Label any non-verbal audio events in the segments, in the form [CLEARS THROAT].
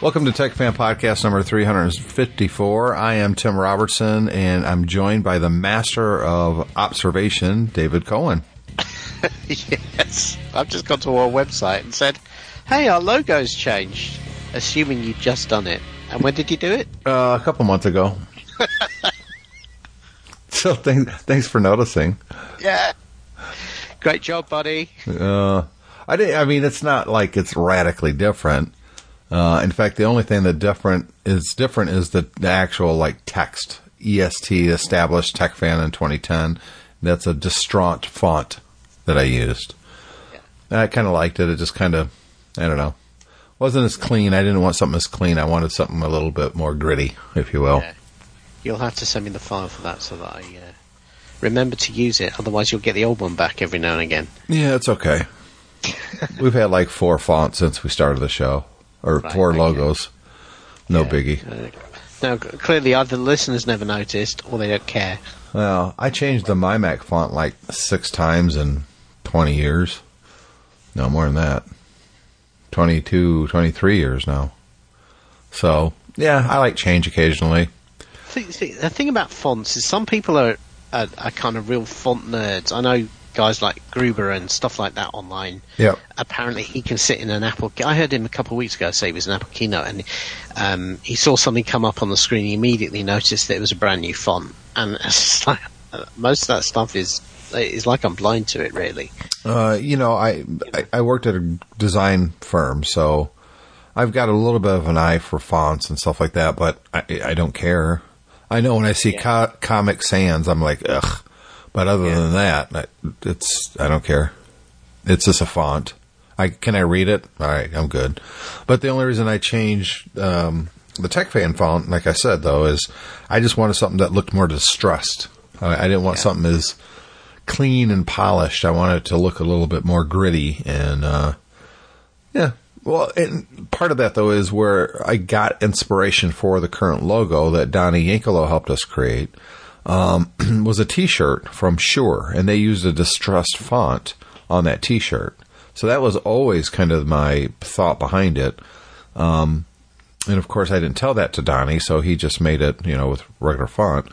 Welcome to Tech Fan Podcast number 354. I am Tim Robertson, and I'm joined by the master of observation, David Cohen. [LAUGHS] yes, I've just gone to our website and said, "Hey, our logo's changed." Assuming you'd just done it. And when did you do it? Uh, a couple months ago. [LAUGHS] so thanks, thanks for noticing. Yeah. Great job, buddy. Uh, I didn't. I mean, it's not like it's radically different. Uh, in fact, the only thing that different is different is the, the actual like text. EST established TechFan in 2010. That's a distraught font that I used. I kind of liked it. It just kind of, I don't know, wasn't as clean. I didn't want something as clean. I wanted something a little bit more gritty, if you will. Yeah. You'll have to send me the file for that so that I uh, remember to use it. Otherwise, you'll get the old one back every now and again. Yeah, it's okay. [LAUGHS] We've had like four fonts since we started the show, or Right, four okay. logos. No Yeah. biggie. Uh, now, clearly, either the listeners never noticed or they don't care. Well, I changed the MyMac font like six times in 20 years. No, more than that. 22, 23 years now. So, yeah, I like change occasionally. See, see, the thing about fonts is some people are, are, are kind of real font nerds. I know guys like Gruber and stuff like that online. Yeah. Apparently, he can sit in an Apple. I heard him a couple of weeks ago say he was an Apple keynote, and um, he saw something come up on the screen. He immediately noticed that it was a brand new font, and [LAUGHS] like most of that stuff is is like I'm blind to it. Really, Uh, you know, I, I I worked at a design firm, so I've got a little bit of an eye for fonts and stuff like that, but I, I don't care. I know when I see Yeah. co- Comic Sans, I'm like, ugh. But other Yeah. than that, I, it's I don't care. It's just a font. I can I read it? All right, I'm good. But the only reason I changed um, the TechFan font, like I said, though, is I just wanted something that looked more distressed. I, I didn't want Yeah. something as clean and polished. I wanted it to look a little bit more gritty and uh, yeah. Well, and part of that though is where I got inspiration for the current logo that Donnie Yankelo helped us create. Um, [CLEARS THROAT] was a T-shirt from Shure, and they used a distressed font on that T-shirt. So that was always kind of my thought behind it. Um, and of course, I didn't tell that to Donnie, so he just made it, you know, with regular font.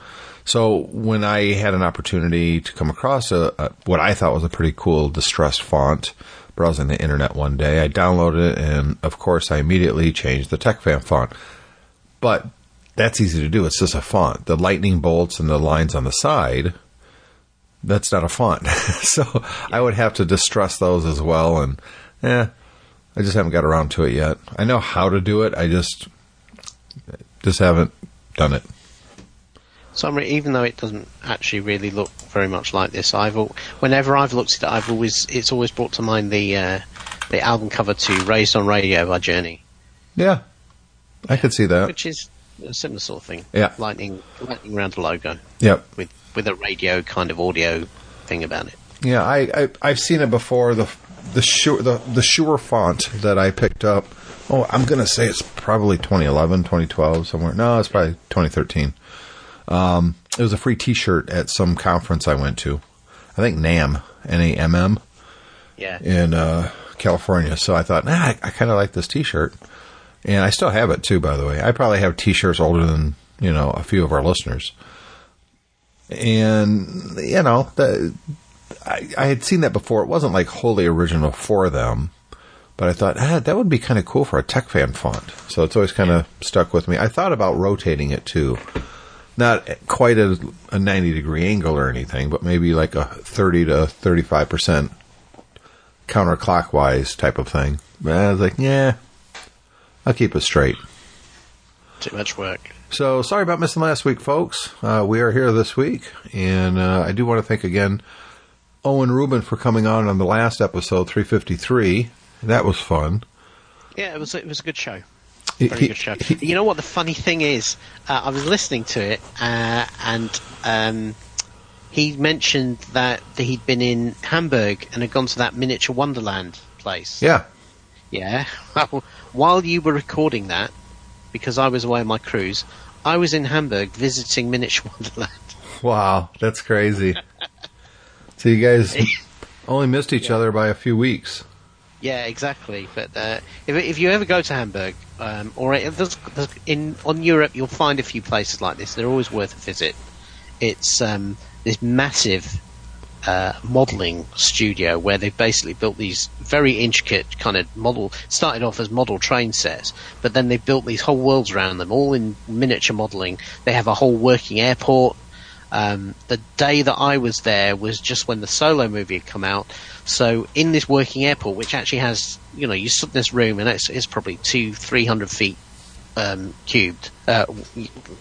So when I had an opportunity to come across a, a what I thought was a pretty cool distressed font, browsing the internet one day, I downloaded it, and of course, I immediately changed the TechFan font. But that's easy to do. It's just a font. The lightning bolts and the lines on the side, that's not a font. [LAUGHS] so I would have to distress those as well. And yeah, I just haven't got around to it yet. I know how to do it. I just just haven't done it. so I'm re- even though it doesn't actually really look very much like this, I've al- whenever I've looked at it, I've always it's always brought to mind the uh, the album cover to "Raised on Radio" by Journey. Yeah, I could see that. which is similar sort of thing. Yeah. lightning, lightning around the logo Yep. with with a radio kind of audio thing about it. Yeah, I, I I've seen it before. The the Shure the the Shure font that I picked up. Oh, I'm gonna say it's probably 2011, 2012, somewhere. No, it's probably 2013. Um, it was a free T-shirt at some conference I went to. I think NAMM, N A M M, Yeah, in uh, California. So I thought, nah, I, I kind of like this T-shirt, and I still have it too. By the way, I probably have T-shirts older than you know a few of our listeners. And you know, the, I, I had seen that before. It wasn't like wholly original for them, but I thought ah, that would be kind of cool for a tech fan font. So it's always kind of stuck with me. I thought about rotating it too, not quite a, a ninety degree angle or anything, but maybe like a thirty to thirty five percent counterclockwise type of thing. But I was like, yeah, I'll keep it straight. too much work. So sorry about missing last week, folks. Uh, we are here this week, and uh, I do want to thank again Owen Rubin for coming on on the last episode, 353. That was fun. Yeah, it was it was a good show. Very He- good show. he- you know what the funny thing is? Uh, I was listening to it, uh, and um, he mentioned that he'd been in Hamburg and had gone to that miniature Wonderland place. Yeah. Yeah. [LAUGHS] While you were recording that, because I was away on my cruise, I was in Hamburg visiting Miniature [LAUGHS] Wonderland. Wow, that's crazy. so you guys [LAUGHS] only missed each other by a few weeks. Yeah, exactly. But uh, if, if you ever go to Hamburg, um, or if there's, there's, in on Europe, you'll find a few places like this. They're always worth a visit. It's um, this massive uh, modelling studio where they've basically built these very intricate kind of model. Started off as model train sets, but then they've built these whole worlds around them, all in miniature modelling. They have a whole working airport. Um, the day that I was there was just when the Solo movie had come out. So in this working airport, which actually has, you know, you sit in this room and it's, it's probably two, three hundred feet um, cubed, uh,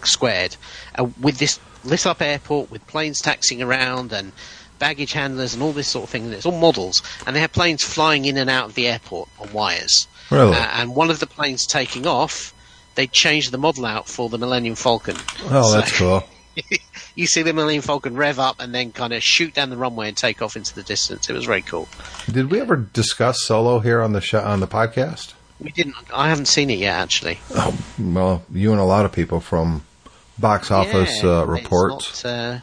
squared, uh, with this lit up airport with planes taxiing around and baggage handlers and all this sort of thing. And it's all models, and they have planes flying in and out of the airport on wires. Really? Uh, and one of the planes taking off, they changed the model out for the Millennium Falcon. Oh, So- that's cool. [LAUGHS] you see the Millennium Falcon rev up and then kind of shoot down the runway and take off into the distance. It was very cool. Did we ever discuss Solo here on the show, on the podcast? We didn't. I haven't seen it yet, actually. Oh, well, you and a lot of people from box office Yeah, uh, reports. Not, uh,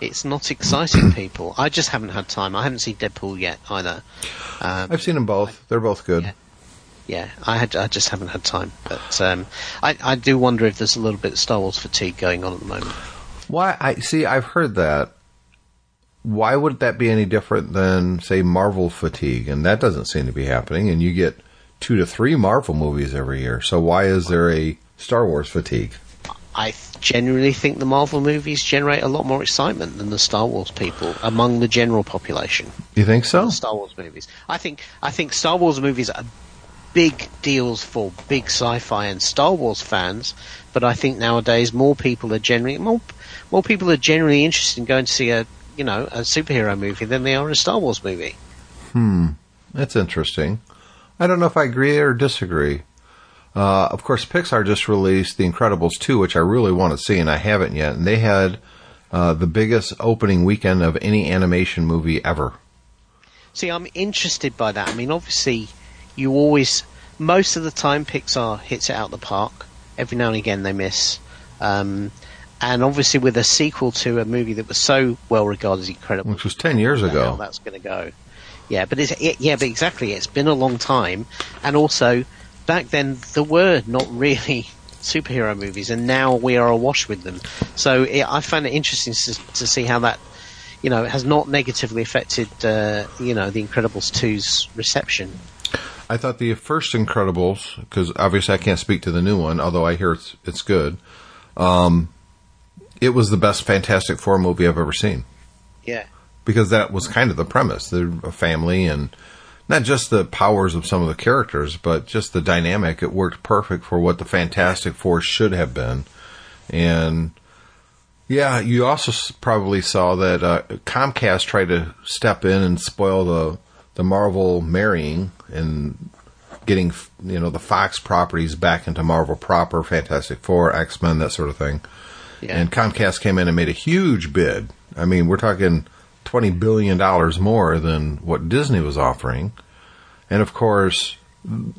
it's not exciting people. I just haven't had time. I haven't seen Deadpool yet either. Um, I've seen them both. They're both good. Yeah. yeah, I had. I just haven't had time. But um, I, I do wonder if there's a little bit of Star Wars fatigue going on at the moment. Why? I see. I've heard that. Why would that be any different than, say, Marvel fatigue? And that doesn't seem to be happening. And you get two to three Marvel movies every year. So why is there a Star Wars fatigue? I generally think the Marvel movies generate a lot more excitement than the Star Wars people among the general population. You think so? Star Wars movies. I think I think Star Wars movies are big deals for big sci-fi and Star Wars fans, but I think nowadays more people are generally more more people are generally interested in going to see a you know a superhero movie than they are a Star Wars movie. Hmm, that's interesting. I don't know if I agree or disagree. Uh, of course, Pixar just released The Incredibles 2, which I really want to see, and I haven't yet. And they had uh, the biggest opening weekend of any animation movie ever. See, I'm interested by that. I mean, obviously, you always, most of the time, Pixar hits it out the park. Every now and again, they miss. Um, and obviously, with a sequel to a movie that was so well regarded as incredible, Which was 10 years ago. that's going to go. Yeah, but it's it, yeah, but exactly, it's been a long time, and also back then there were not really [LAUGHS] superhero movies, and now we are awash with them. So it, I find it interesting to, to see how that, you know, has not negatively affected, uh, you know, the Incredibles 2's reception. I thought the first Incredibles, because obviously I can't speak to the new one, although I hear it's, it's good. Um, it was the best Fantastic Four movie I've ever seen. Yeah, because that was kind of the premise. They're a family and not just the powers of some of the characters, but just the dynamic. It worked perfect for what the Fantastic Four should have been. And yeah, you also probably saw that uh, Comcast tried to step in and spoil the the Marvel marrying and getting you know the Fox properties back into Marvel proper, Fantastic Four, X Men, that sort of thing. yeah. And Comcast came in and made a huge bid. I mean, we're talking twenty billion dollars more than what Disney was offering. And of course,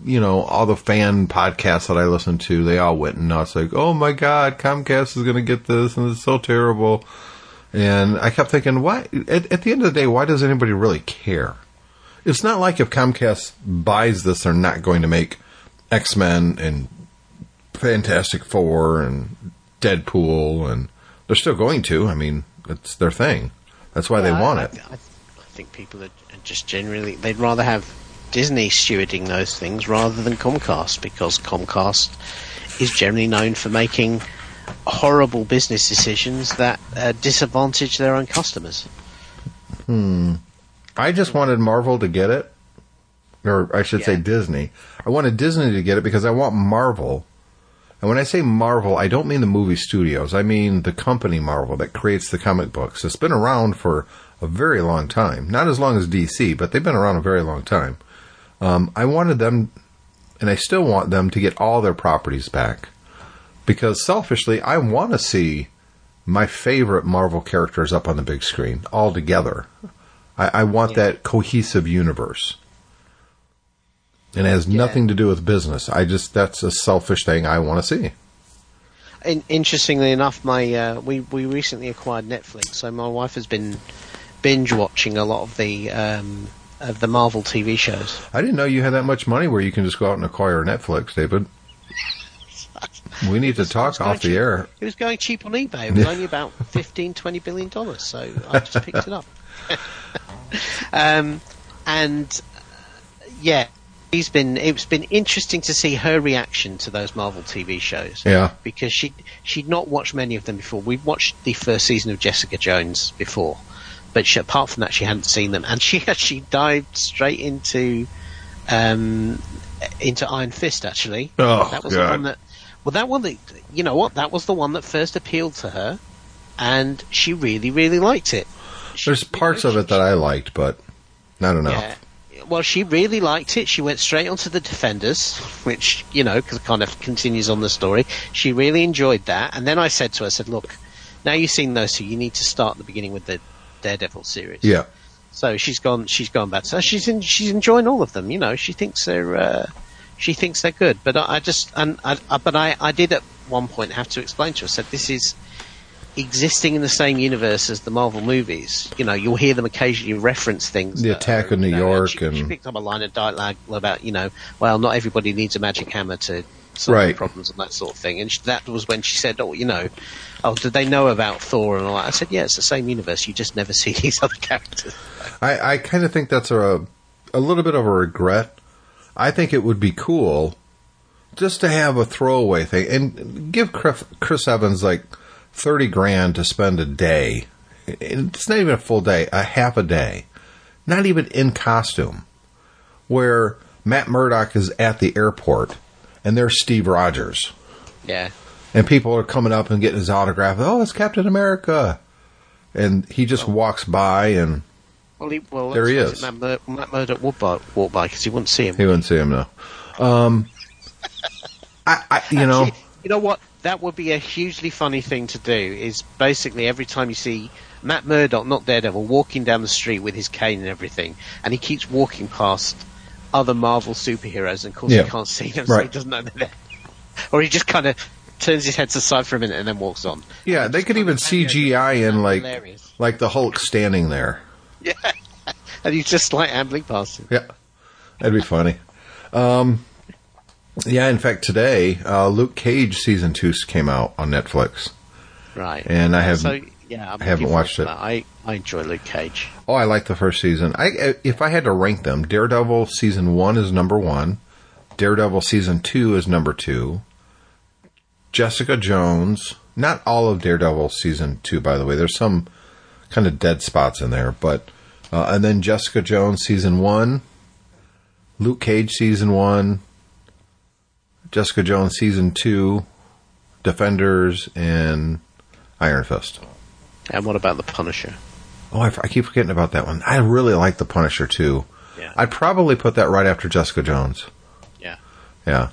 you know, all the fan podcasts that I listen to, they all went nuts like, "Oh my god, Comcast is going to get this and it's so terrible." And I kept thinking, why at, at the end of the day, why does anybody really care? It's not like if Comcast buys this, they're not going to make X-Men and Fantastic Four and Deadpool, and they're still going to. I mean, it's their thing. That's why they want I, it. I, I think people are just generally they'd rather have Disney stewarding those things rather than Comcast because Comcast is generally known for making horrible business decisions that uh, disadvantage their own customers. Hmm. I just wanted Marvel to get it, or I should say Disney. I wanted Disney to get it because I want Marvel. And when I say Marvel, I don't mean the movie studios. I mean the company Marvel that creates the comic books. It's been around for a very long time. Not as long as DC, but they've been around a very long time. Um, I wanted them and I still want them to get all their properties back. Because selfishly, I want to see my favorite Marvel characters up on the big screen all together. I, I want Yeah. that cohesive universe. And it has Yeah. nothing to do with business. I just, that's a selfish thing I want to see. In, interestingly enough, my uh, we we recently acquired Netflix, so my wife has been binge watching a lot of the um, of the Marvel TV shows. I didn't know you had that much money where you can just go out and acquire Netflix, David. [LAUGHS] We need to talk off the cheap. air. It was going cheap on eBay. It was only about [LAUGHS] 15, 20 billion dollars, so I just picked it up. [LAUGHS] um, and uh, yeah, he's been. It's been interesting to see her reaction to those Marvel TV shows. Yeah. because she she'd not watched many of them before. We'd watched the first season of Jessica Jones before, but she, apart from that, she hadn't seen them, and [LAUGHS] she actually dived straight into um, into Iron Fist. Actually, Oh, that was God. the one that. Well, that one that you know what that was the one that first appealed to her, and she really really liked it. She- There's parts of it that I liked, but not enough. yeah. Well, she really liked it. She went straight onto the Defenders, which you know 'cause it kind of continues on the story. She really enjoyed that, and then I said to her, I said, "Look, now you've seen those two, you need to start at the beginning with the Daredevil series." Yeah. So she's gone. She's gone back. So she's in, she's enjoying all of them. You know, she thinks they're uh, she thinks they're good. But I, I just and I, I, but I, I did at one point have to explain to her. I said this is existing in the same universe as the Marvel movies. You know, you'll hear them occasionally reference things. The that Attack are, of New know, York She, she and- picked up a line of dialogue about you know, well, not everybody needs a magic hammer to solve Right. problems and that sort of thing. And she, that was when she said, "Oh, you know." Oh, did they know about Thor and all that? I said, yeah, it's the same universe. You just never [LAUGHS] see these other characters. I, I kind of think that's a a little bit of a regret. I think it would be cool just to have a throwaway thing and give Chris, Chris Evans like thirty grand to spend a day. It's not even a full day, a half a day, not even in costume, where Matt Murdock is at the airport and there's Steve Rogers. Yeah. And people are coming up and getting his autograph. Oh, it's Captain America. And he just walks by and Well, he, well There he is. Matt, Mur- Matt Murdock would by, walk by because he wouldn't see him. He wouldn't see him now. Um, [LAUGHS] I, I, you know, you know what? That would be a hugely funny thing to do. Is basically every time you see Matt Murdock, not Daredevil, walking down the street with his cane and everything, and he keeps walking past other Marvel superheroes, and of course Yeah. he can't see them, so he doesn't know they're there. [LAUGHS] Or he just kind of turns his head to the side for a minute and then walks on. yeah, they could even CGI in like Hilarious. like the Hulk standing there. Yeah, [LAUGHS] and he's just like ambling past him. Yeah, that'd be funny. Um, yeah, in fact, today uh, Luke Cage season two came out on Netflix. Right. And I haven't- So yeah, I'm I haven't watched it. I I enjoy Luke Cage. Oh, I like the first season. I if I had to rank them, Daredevil season one is number one. Daredevil season two is number two. Jessica Jones, not all of Daredevil season two, by the way. There's some kind of dead spots in there, but uh, and then Jessica Jones season one, Luke Cage season one, Jessica Jones season two, Defenders, and Iron Fist. And what about the Punisher? Oh, I, I keep forgetting about that one. I really like The Punisher too. Yeah. I'd probably put that right after Jessica Jones. Yeah. Yeah.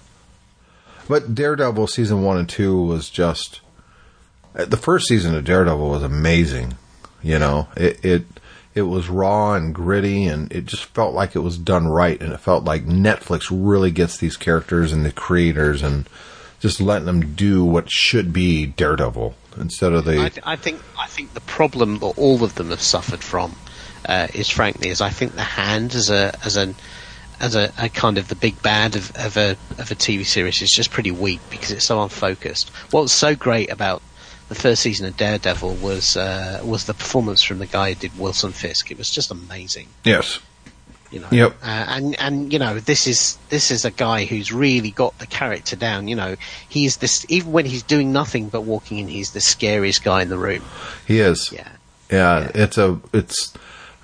But Daredevil season one and two was just uh, the first season of Daredevil was amazing. You know, it it it was raw and gritty, and it just felt like it was done right, and it felt like Netflix really gets these characters and the creators and just letting them do what should be Daredevil instead of the I, th- I think I think the problem that all of them have suffered from uh, is frankly is I think the hand as a as an as a, a kind of the big bad of, of a of a TV series is just pretty weak because it's so unfocused. What's so great about the first season of Daredevil was uh, was the performance from the guy who did Wilson Fisk. It was just amazing. yes. You know, Yep. uh, and and you know this is this is a guy who's really got the character down. You know, he's this even when he's doing nothing but walking in, he's the scariest guy in the room. He is. Yeah, Yeah, Yeah. it's a it's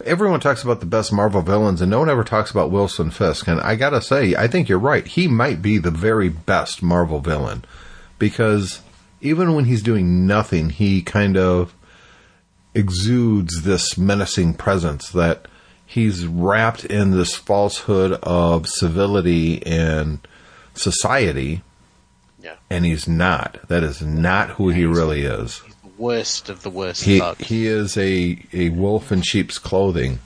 everyone talks about the best Marvel villains and no one ever talks about Wilson Fisk and I got to say I think you're right. He might be the very best Marvel villain because even when he's doing nothing, he kind of exudes this menacing presence that he's wrapped in this falsehood of civility and society, Yeah. and he's not. That is not who he really is. He's the worst of the worst He he is a a wolf in sheep's clothing,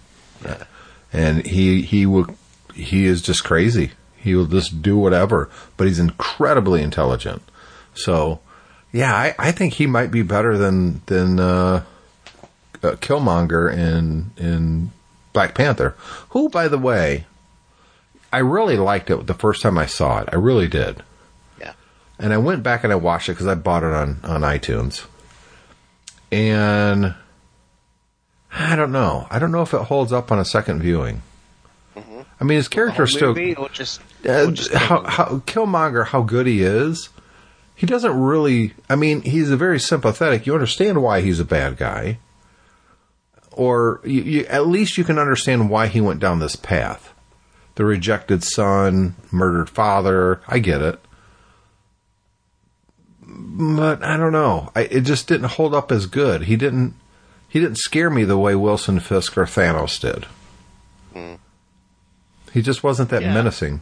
Yeah. and he he will he is just crazy. He will just do whatever, but he's incredibly intelligent. So, yeah, I, I think he might be better than than uh, uh, Killmonger in in Black Panther. Who, by the way, I really liked it the first time I saw it. I really did. yeah. And I went back and I watched it because I bought it on, on iTunes. And I don't know. I don't know if it holds up on a second viewing. Mm-hmm. I mean, his character still. movie or just, or just how, how Killmonger, how good he is, he doesn't really. I mean, he's a very sympathetic. You understand why he's a bad guy, or you, you, at least you can understand why he went down this path. The rejected son, murdered father. I get it, but I don't know. I, it just didn't hold up as good. He didn't. He didn't scare me the way Wilson Fisk or Thanos did. Hmm. He just wasn't that Yeah. menacing.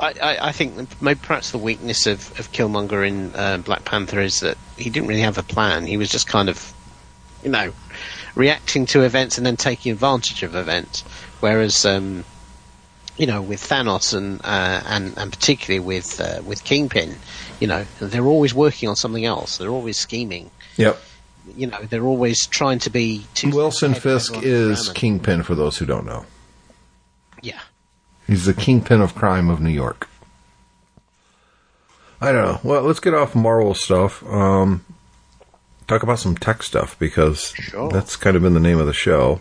I, I, I think maybe perhaps the weakness of, of Killmonger in uh, Black Panther is that he didn't really have a plan. He was just kind of, you know, reacting to events and then taking advantage of events. Whereas, um, you know, with Thanos and uh, and and particularly with uh, with Kingpin, you know, they're always working on something else. They're always scheming. Yep. You know, they're always trying to be. Too Wilson Fisk is. Kingpin for those who don't know. Yeah. He's the Kingpin of crime of New York. I don't know. Well, let's get off Marvel stuff. Um, talk about some tech stuff because Sure. that's kind of been the name of the show.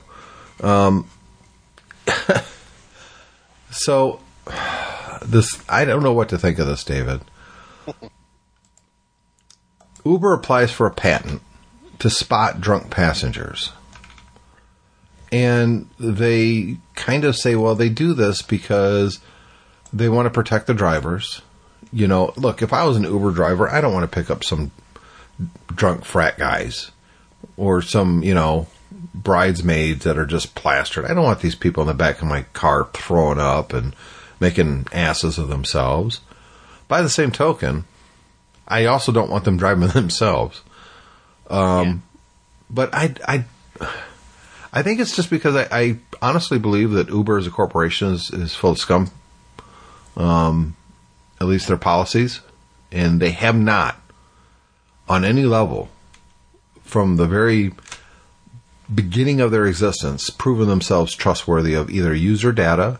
Um, [LAUGHS] so this, I don't know what to think of this, David. [LAUGHS] Uber applies for a patent to spot drunk passengers. And they kind of say, well, they do this because they want to protect the drivers. You know, look, if I was an Uber driver, I don't want to pick up some drunk frat guys or some, you know, bridesmaids that are just plastered. I don't want these people in the back of my car throwing up and making asses of themselves. By the same token, I also don't want them driving [LAUGHS] themselves. Um, But I, I, I think it's just because I, I honestly believe that Uber as a corporation is, is full of scum. Um, at least their policies, and they have not, on any level, from the very beginning of their existence, proven themselves trustworthy of either user data,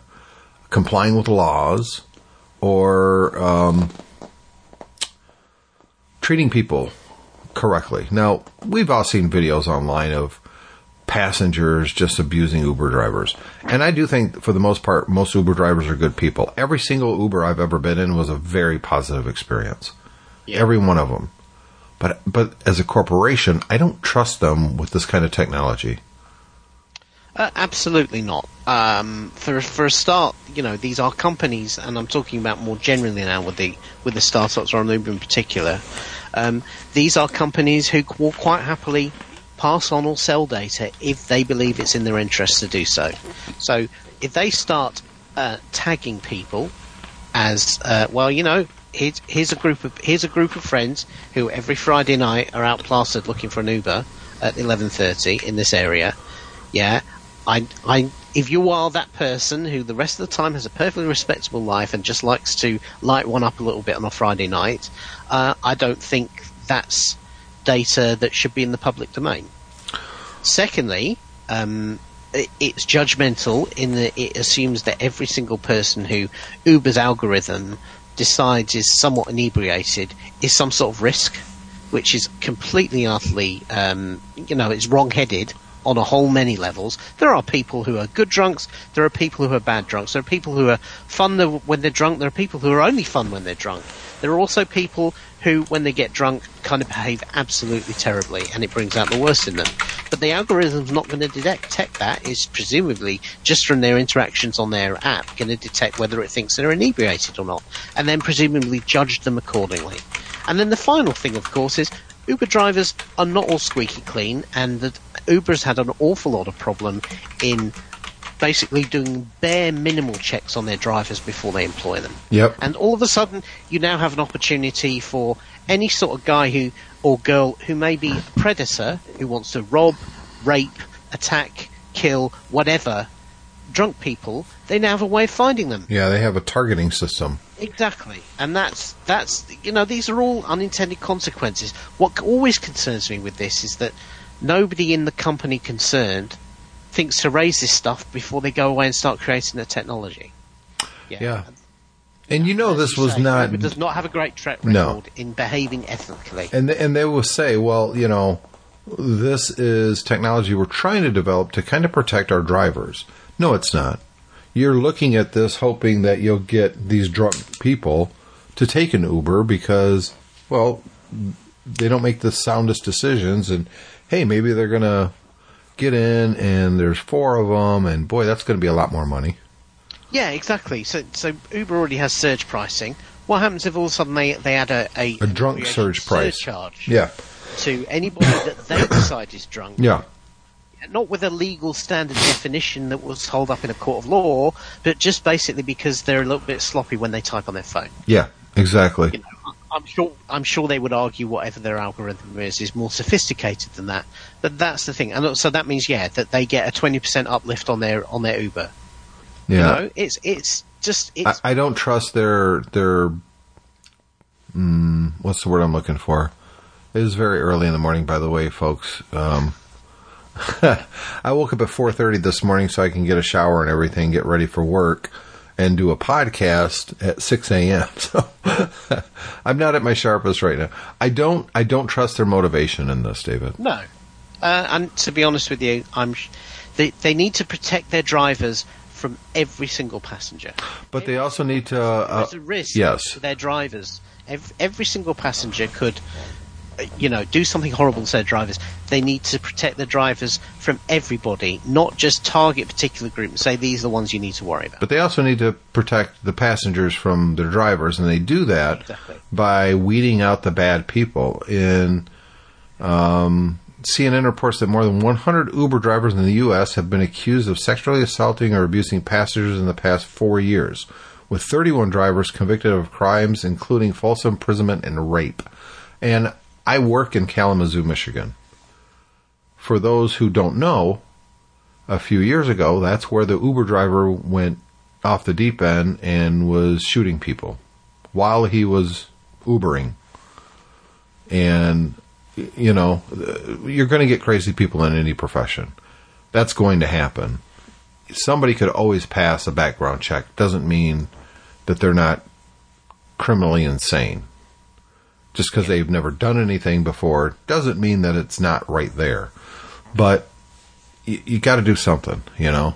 complying with laws, or um, treating people correctly. Now, we've all seen videos online of passengers just abusing Uber drivers. And I do think, for the most part, most Uber drivers are good people. Every single Uber I've ever been in was a very positive experience. Every one of them. But but as a corporation, I don't trust them with this kind of technology. Uh, absolutely not. Um, for for a start, you know these are companies, and I'm talking about more generally now with the with the startups or on Uber in particular. Um, these are companies who will quite happily pass on or sell data if they believe it's in their interest to do so. So if they start uh, tagging people as uh, well, you know, here's, here's a group of here's a group of friends who every Friday night are out plastered looking for an Uber at 11:30 in this area. Yeah, I, I, if you are that person who the rest of the time has a perfectly respectable life and just likes to light one up a little bit on a Friday night, uh, I don't think that's data that should be in the public domain. Secondly, um, it, it's judgmental in that it assumes that every single person who Uber's algorithm decides is somewhat inebriated is some sort of risk, which is completely utterly, um, you know, it's wrong-headed on a whole many levels. There are people who are good drunks. There are people who are bad drunks. There are people who are fun when they're drunk. There are people who are only fun when they're drunk. There are also people who, when they get drunk, kind of behave absolutely terribly, and it brings out the worst in them. But the algorithm's not going to detect that. It's presumably just from their interactions on their app going to detect whether it thinks they're inebriated or not, and then presumably judge them accordingly. And then the final thing, of course, is Uber drivers are not all squeaky clean, and that Uber's had an awful lot of problem in basically doing bare minimal checks on their drivers before they employ them. Yep. And all of a sudden, you now have an opportunity for any sort of guy who or girl who may be a predator who wants to rob, rape, attack, kill, whatever, drunk people. They now have a way of finding them. Yeah, they have a targeting system. Exactly, and that's that's you know these are all unintended consequences. What always concerns me with this is that nobody in the company concerned thinks to raise this stuff before they go away and start creating the technology. Yeah. yeah. And you know, As this you was say, not. Uber does not have a great track record No. in behaving ethically. And th- and they will say, well, you know, this is technology we're trying to develop to kind of protect our drivers. No, it's not. You're looking at this hoping that you'll get these drunk people to take an Uber because, well, they don't make the soundest decisions, and hey, maybe they're gonna get in, and there's four of them, and boy, that's going to be a lot more money. Yeah, exactly. So, so Uber already has surge pricing. What happens if all of a sudden they, they add a, a, A drunk surge price. surcharge Yeah, to anybody that they [COUGHS] decide is drunk? yeah, Not with a legal standard definition that was held up in a court of law, but just basically because they're a little bit sloppy when they type on their phone. yeah, exactly. You know, I'm sure I'm sure they would argue whatever their algorithm is is more sophisticated than that. But that's the thing, and so that means yeah that they get a twenty percent uplift on their on their Uber. Yeah. You know, it's it's just I, I don't trust their their. Mm, what's the word I'm looking for? It is very early in the morning, by the way, folks. Um, [LAUGHS] I woke up at 4:30 this morning so I can get a shower and everything, get ready for work, and do a podcast at 6 a.m. [LAUGHS] So I'm not at my sharpest right now. I don't I don't trust their motivation in this, David. no. Uh, and to be honest with you, I'm sh- they they need to protect their drivers from every single passenger. But they also need to. Uh, There's a risk yes. to their drivers. Every, every single passenger could, uh, you know, do something horrible to their drivers. They need to protect their drivers from everybody, not just target particular groups and say these are the ones you need to worry about. But they also need to protect the passengers from their drivers, and they do that Exactly. by weeding out the bad people. In um, CNN reports that more than 100 Uber drivers in the U.S. have been accused of sexually assaulting or abusing passengers in the past four years, with 31 drivers convicted of crimes including false imprisonment and rape. And I work in Kalamazoo, Michigan. For those who don't know, a few years ago, that's where the Uber driver went off the deep end and was shooting people while he was Ubering. And, you know, you're going to get crazy people in any profession. That's going to happen. Somebody could always pass a background check. Doesn't mean that they're not criminally insane. Just because they've never done anything before doesn't mean that it's not right there. But you, you got to do something, you know.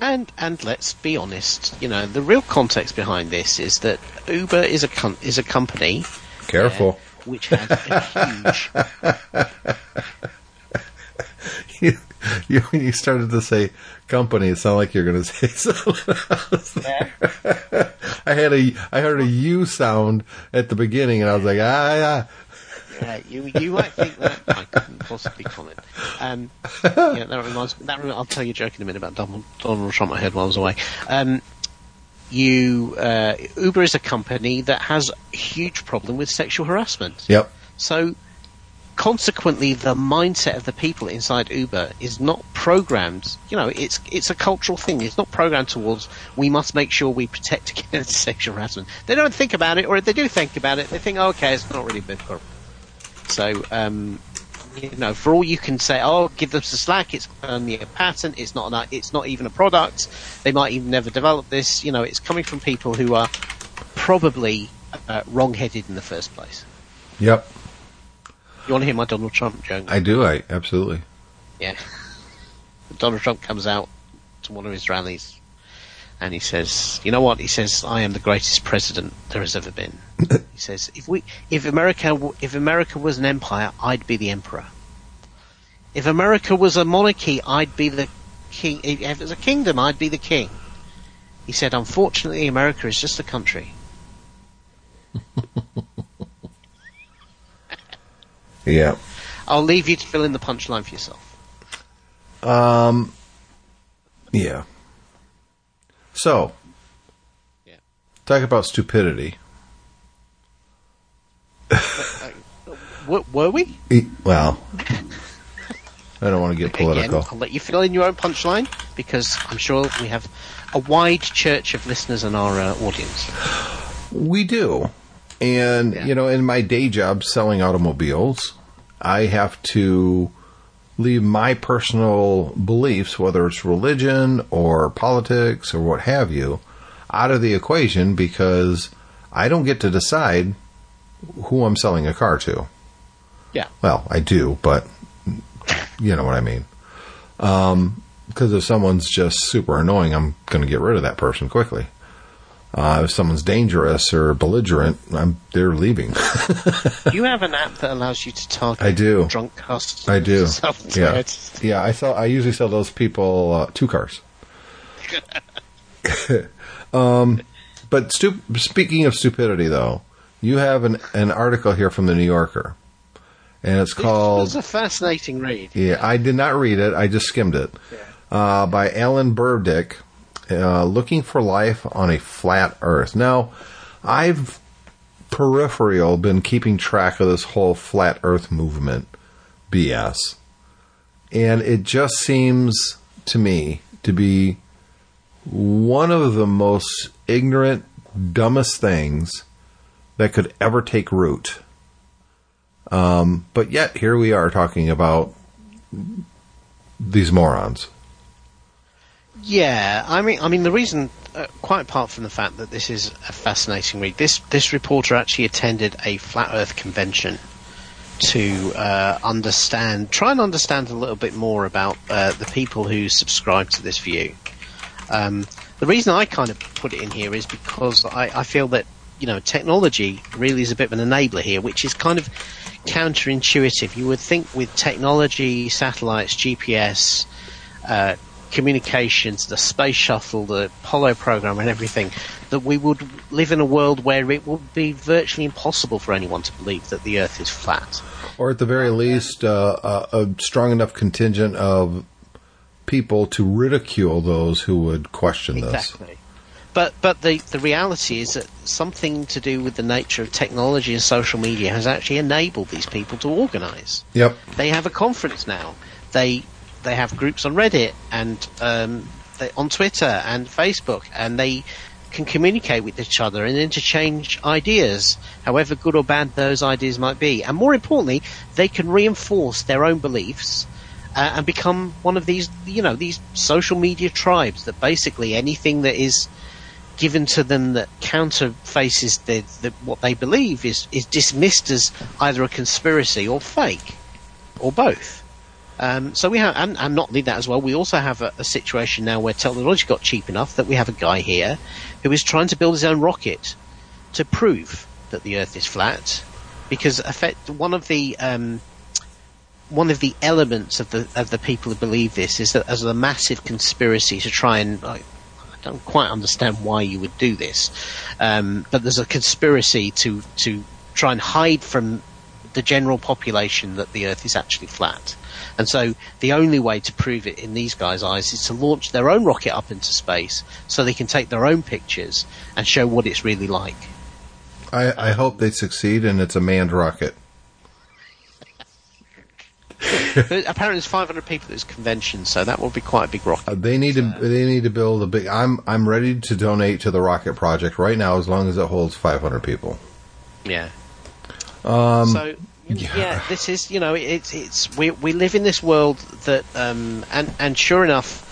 And and let's be honest, you know, the real context behind this is that Uber is a com- is a company Careful. which has a huge [LAUGHS] you, you, when you started to say company, it sounded like you're going to say [LAUGHS] something else. [LAUGHS] I had a I heard a U sound at the beginning, and I was like, ah, yeah. Yeah, you you might think that I couldn't possibly comment. Um, yeah, that reminds that remi- I'll tell you a joke in a minute about Donald, Donald Trump. I heard while I was away. Um, you uh, Uber is a company that has a huge problem with sexual harassment. Yep. So consequently, the mindset of the people inside Uber is not programmed. You know, it's it's a cultural thing. It's not programmed towards we must make sure we protect [LAUGHS] against sexual harassment. They don't think about it, or if they do think about it, they think, oh, okay, it's not really a big problem. So, um, you know, for all you can say, oh, give them some slack. It's only a patent. It's not. An, it's not even a product. They might even never develop this. You know, it's coming from people who are probably uh, wrong-headed in the first place. Yep. You want to hear my Donald Trump joke? I do. I absolutely. Yeah. [LAUGHS] Donald Trump comes out to one of his rallies and he says, "You know what?" He says, "I am the greatest president there has ever been." [LAUGHS] he says, "If we, if America, if America was an empire, I'd be the emperor. If America was a monarchy, I'd be the king. If it was a kingdom, I'd be the king." He said, "Unfortunately, America is just a country." [LAUGHS] Yeah. I'll leave you to fill in the punchline for yourself. Um, Yeah. So, Yeah. talk about stupidity. W- were we? Well, I don't want to get Again, political. I'll let you fill in your own punchline because I'm sure we have a wide church of listeners in our uh, audience. We do. And, Yeah. you know, in my day job selling automobiles, I have to leave my personal beliefs, whether it's religion or politics or what have you, out of the equation because I don't get to decide who I'm selling a car to. Yeah. Well, I do, but you know what I mean. Um, because if someone's just super annoying, I'm going to get rid of that person quickly. Uh, if someone's dangerous or belligerent, I'm, they're leaving. [LAUGHS] you have an app that allows you to target I do. drunk customers. I do. [LAUGHS] Yeah, yeah. I sell. I usually sell those people uh, two cars. [LAUGHS] um, but stu- speaking of stupidity, though, you have an an article here from the New Yorker, and it's called was a fascinating read. Yeah, I did not read it. I just skimmed it. Uh, by Alan Burdick, uh, looking for life on a flat Earth. Now, I've peripheral been keeping track of this whole flat Earth movement BS, and it just seems to me to be one of the most ignorant, dumbest things that could ever take root. Um, but yet here we are talking about these morons. Yeah, I mean, I mean, the reason, uh, quite apart from the fact that this is a fascinating read, this this reporter actually attended a flat Earth convention to uh, understand, try and understand a little bit more about uh, the people who subscribe to this view. Um, the reason I kind of put it in here is because I, I feel that you know technology really is a bit of an enabler here, which is kind of counterintuitive. You would think with technology, satellites, GPS, uh, communications, the space shuttle, the Apollo program, and everything, that we would live in a world where it would be virtually impossible for anyone to believe that the Earth is flat. Or at the very least, uh, a, a strong enough contingent of people to ridicule those who would question this. But but the, the reality is that something to do with the nature of technology and social media has actually enabled these people to organise. Yep. They have a conference now. They they have groups on Reddit and um, they, on Twitter and Facebook, and they can communicate with each other and interchange ideas, however good or bad those ideas might be. And more importantly, they can reinforce their own beliefs uh, and become one of these, you know, these social media tribes that basically anything that is given to them that counterfaces the, the, what they believe is, is dismissed as either a conspiracy or fake, or both. Um, so we have, and, and not only that as well, we also have a, a situation now where technology got cheap enough that we have a guy here who is trying to build his own rocket to prove that the Earth is flat, because effect, one of the um, one of the elements of the of the people who believe this is that as a massive conspiracy to try and I, I don't quite understand why you would do this, um, but there's a conspiracy to to try and hide from the general population that the Earth is actually flat. And so the only way to prove it in these guys' eyes is to launch their own rocket up into space so they can take their own pictures and show what it's really like. I, I hope they succeed and it's a manned rocket. [LAUGHS] apparently there's 500 people at this convention, so that will be quite a big rocket. Uh, they need to they need to build a big. I'm I'm ready to donate to the rocket project right now as long as it holds 500 people. Yeah. so yeah. this is you know it's it's we we live in this world that um and and sure enough,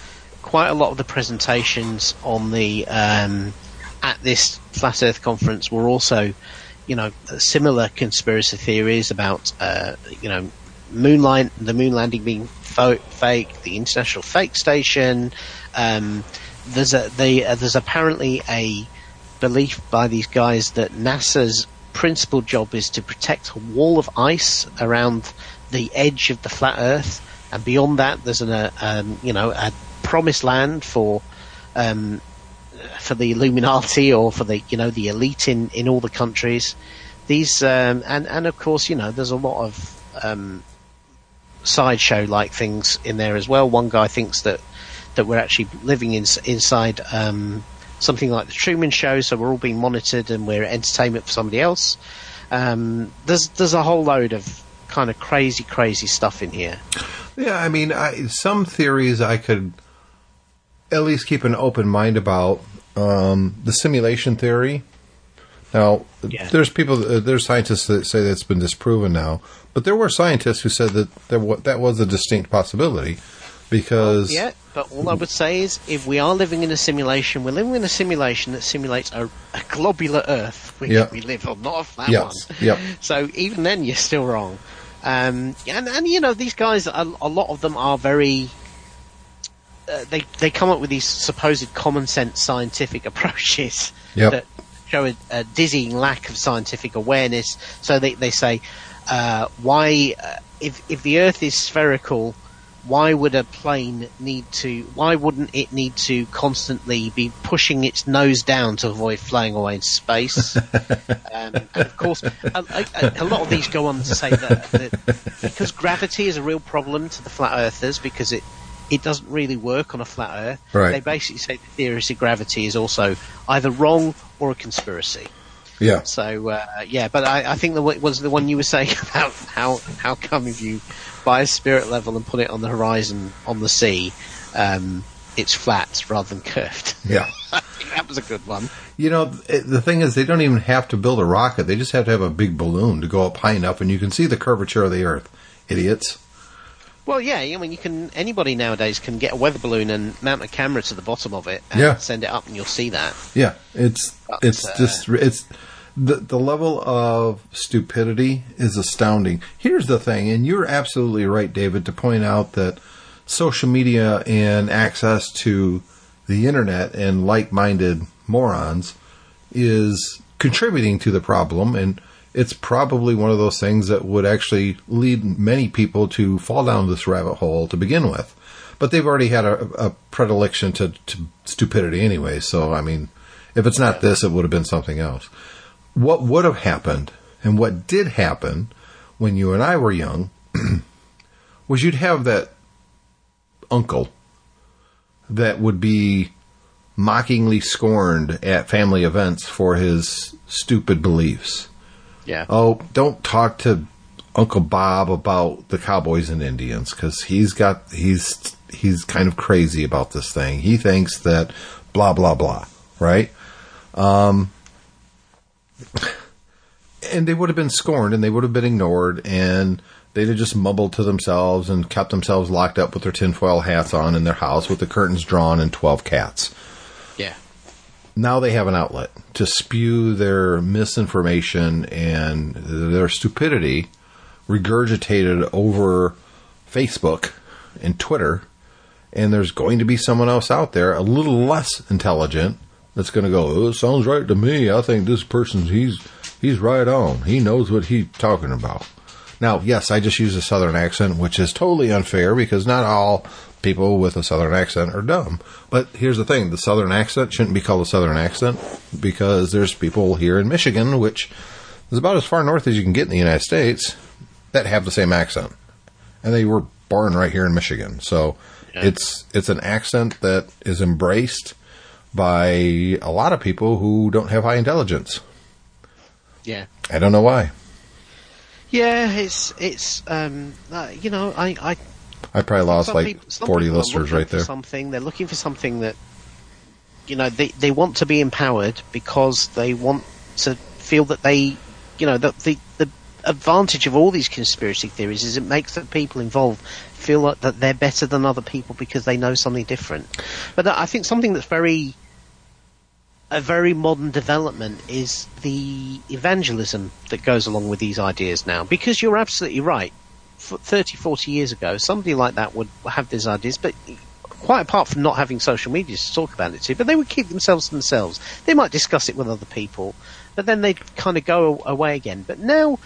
quite a lot of the presentations on the um at this flat Earth conference were also you know similar conspiracy theories about uh you know moonlight the moon landing being fo- fake the international fake station um there's a they uh, there's apparently a belief by these guys that NASA's principal job is to protect a wall of ice around the edge of the flat Earth, and beyond that, there's an uh, um, you know a promised land for um, for the Illuminati or for the you know the elite in, in all the countries. These um, and and of course you know there's a lot of um, sideshow like things in there as well. One guy thinks that that we're actually living in, inside um, something like the Truman Show, so we're all being monitored and we're entertainment for somebody else. Um, there's there's a whole load of kind of crazy, crazy stuff in here. Yeah, I mean, I, some theories I could at least keep an open mind about. Um, the simulation theory. Now, Yeah. there's people, uh, there's scientists that say that's been disproven now, but there were scientists who said that there that was a distinct possibility because Yeah, but all I would say is, if we are living in a simulation, we're living in a simulation that simulates a, a globular Earth, which Yeah. we live on, not a flat Yes, one. yep. [LAUGHS] So even then, you're still wrong. Um, and and you know these guys, a, a lot of them are very. Uh, they they come up with these supposed common sense scientific [LAUGHS] approaches Yep. that show a, a dizzying lack of scientific awareness. So they they say, uh, why uh, if if the Earth is spherical, why would a plane need to? Why wouldn't it need to constantly be pushing its nose down to avoid flying away into space? [LAUGHS] um, and of course, a, a, a lot of these go on to say that, that because gravity is a real problem to the flat earthers because it it doesn't really work on a flat Earth. Right. They basically say the theory of gravity is also either wrong or a conspiracy. yeah, So uh, yeah, but I, I think the was the one you were saying [LAUGHS] about how how come if you buy a spirit level and put it on the horizon on the sea, um, it's flat rather than curved. yeah. [LAUGHS] That was a good one. You know, the thing is, they don't even have to build a rocket. They just have to have a big balloon to go up high enough, and you can see the curvature of the Earth. Idiots. Well, yeah, I mean, you can anybody nowadays can get a weather balloon and mount a camera to the bottom of it and Yeah. send it up, and you'll see that. Yeah, it's But, it's uh, just it's the the level of stupidity is astounding. Here's the thing, and you're absolutely right, David, to point out that social media and access to the internet and like-minded morons is contributing to the problem and it's probably one of those things that would actually lead many people to fall down this rabbit hole to begin with. But they've already had a, a predilection to, to stupidity anyway. So, I mean, if it's not this, it would have been something else. What would have happened and what did happen when you and I were young [CLEARS THROAT] was you'd have that uncle that would be mockingly scorned at family events for his stupid beliefs. Yeah. Oh, don't talk to Uncle Bob about the Cowboys and Indians because he's got he's he's kind of crazy about this thing. He thinks that blah blah blah, right? Um, [LAUGHS] and they would have been scorned and they would have been ignored and they'd have just mumbled to themselves and kept themselves locked up with their tinfoil hats on in their house with the curtains drawn and twelve cats Yeah. now they have an outlet to spew their misinformation and their stupidity regurgitated over Facebook and Twitter. And there's going to be someone else out there, a little less intelligent, that's going to go, oh, it sounds right to me. I think this person's, he's, he's right on. He knows what he's talking about. Now, yes, I just use a southern accent, which is totally unfair because not all people with a southern accent are dumb. But here's the thing, the southern accent shouldn't be called a southern accent because there's people here in Michigan, which is about as far north as you can get in the United States, that have the same accent. And they were born right here in Michigan. So Yeah. it's it's an accent that is embraced by a lot of people who don't have high intelligence. Yeah. I don't know why. Yeah, it's it's um uh, you know I I I probably lost like peop- some 40 listeners right there. Something they're looking for something that you know they they want to be empowered because they want to feel that they you know that the the advantage of all these conspiracy theories is it makes the people involved feel like that they're better than other people because they know something different. But I think something that's very a very modern development is the evangelism that goes along with these ideas now. Because you're absolutely right. F- 30, 40 years ago, somebody like that would have these ideas, but quite apart from not having social media to talk about it to, but they would keep themselves to themselves. They might discuss it with other people, but then they'd kind of go away again. But now,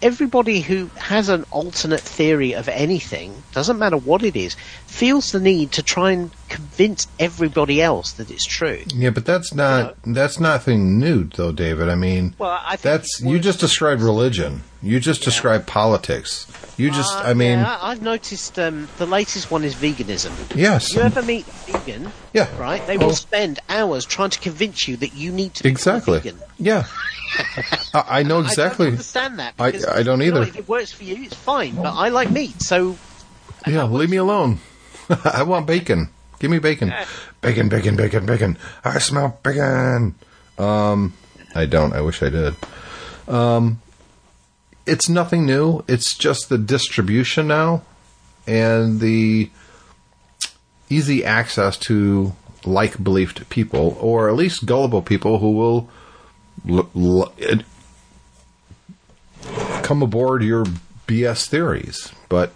everybody who has an alternate theory of anything, doesn't matter what it is, feels the need to try and convince everybody else that it's true. Yeah, but that's not that's nothing new, though, David. I mean, Well, I think that's you just described religion. You just described politics. You just, Uh, I mean, yeah, I- I've noticed um, the latest one is veganism. yes, You ever meet a vegan? Yeah. Right? They Oh. will spend hours trying to convince you that you need to exactly. vegan. Yeah, [LAUGHS] I, I know I exactly. don't understand that. I- because, I don't you know, either. if it works for you, it's fine. But I like meat, so Yeah, leave me alone. [LAUGHS] I want bacon. Give me bacon. Bacon, bacon, bacon, bacon. I smell bacon. Um, I don't. I wish I did. Um, it's nothing new. It's just the distribution now and the easy access to like believed people, or at least gullible people who will l- l- come aboard your BS theories. But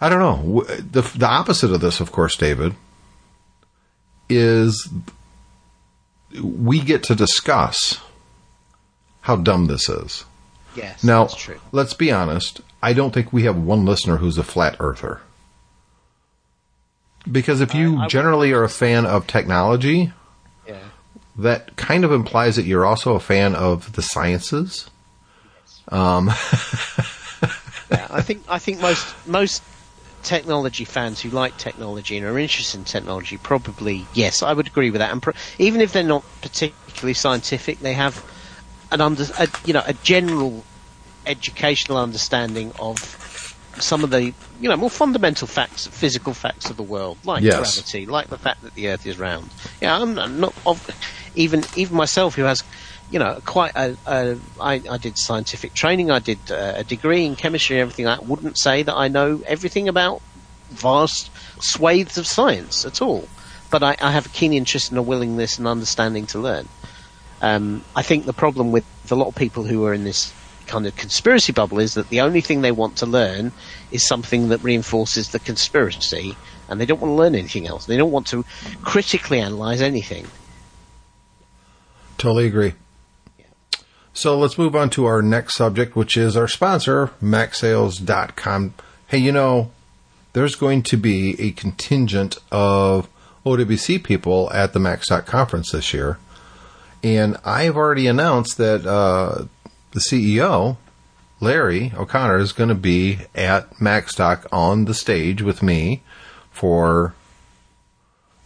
I don't know. The, the opposite of this, of course, David, is we get to discuss how dumb this is. yes, Now, that's true. let's be honest. I don't think we have one listener who's a flat earther. Because if you I- generally are a fan of technology, Yeah. that kind of implies that you're also a fan of the sciences. Um, [LAUGHS] yeah, I think I think most most technology fans who like technology and are interested in technology probably yes, I would agree with that. And pro- even if they're not particularly scientific, they have an under a, you know a general educational understanding of some of the you know more fundamental facts, physical facts of the world, like Yes. gravity, like the fact that the Earth is round. Yeah, I'm not, not of, even even myself who has you know quite a, a I, I did scientific training, I did uh, a degree in chemistry and everything. I wouldn't say that I know everything about vast swathes of science at all, but I, I have a keen interest and a willingness and understanding to learn. Um, I think the problem with a lot of people who are in this kind of conspiracy bubble is that the only thing they want to learn is something that reinforces the conspiracy, and they don't want to learn anything else. They don't want to critically analyze anything. Totally agree. So let's move on to our next subject, which is our sponsor, MacSales.com. Hey, you know, there's going to be a contingent of OWC people at the MacStock conference this year. And I've already announced that uh, the CEO, Larry O'Connor, is going to be at MacStock on the stage with me for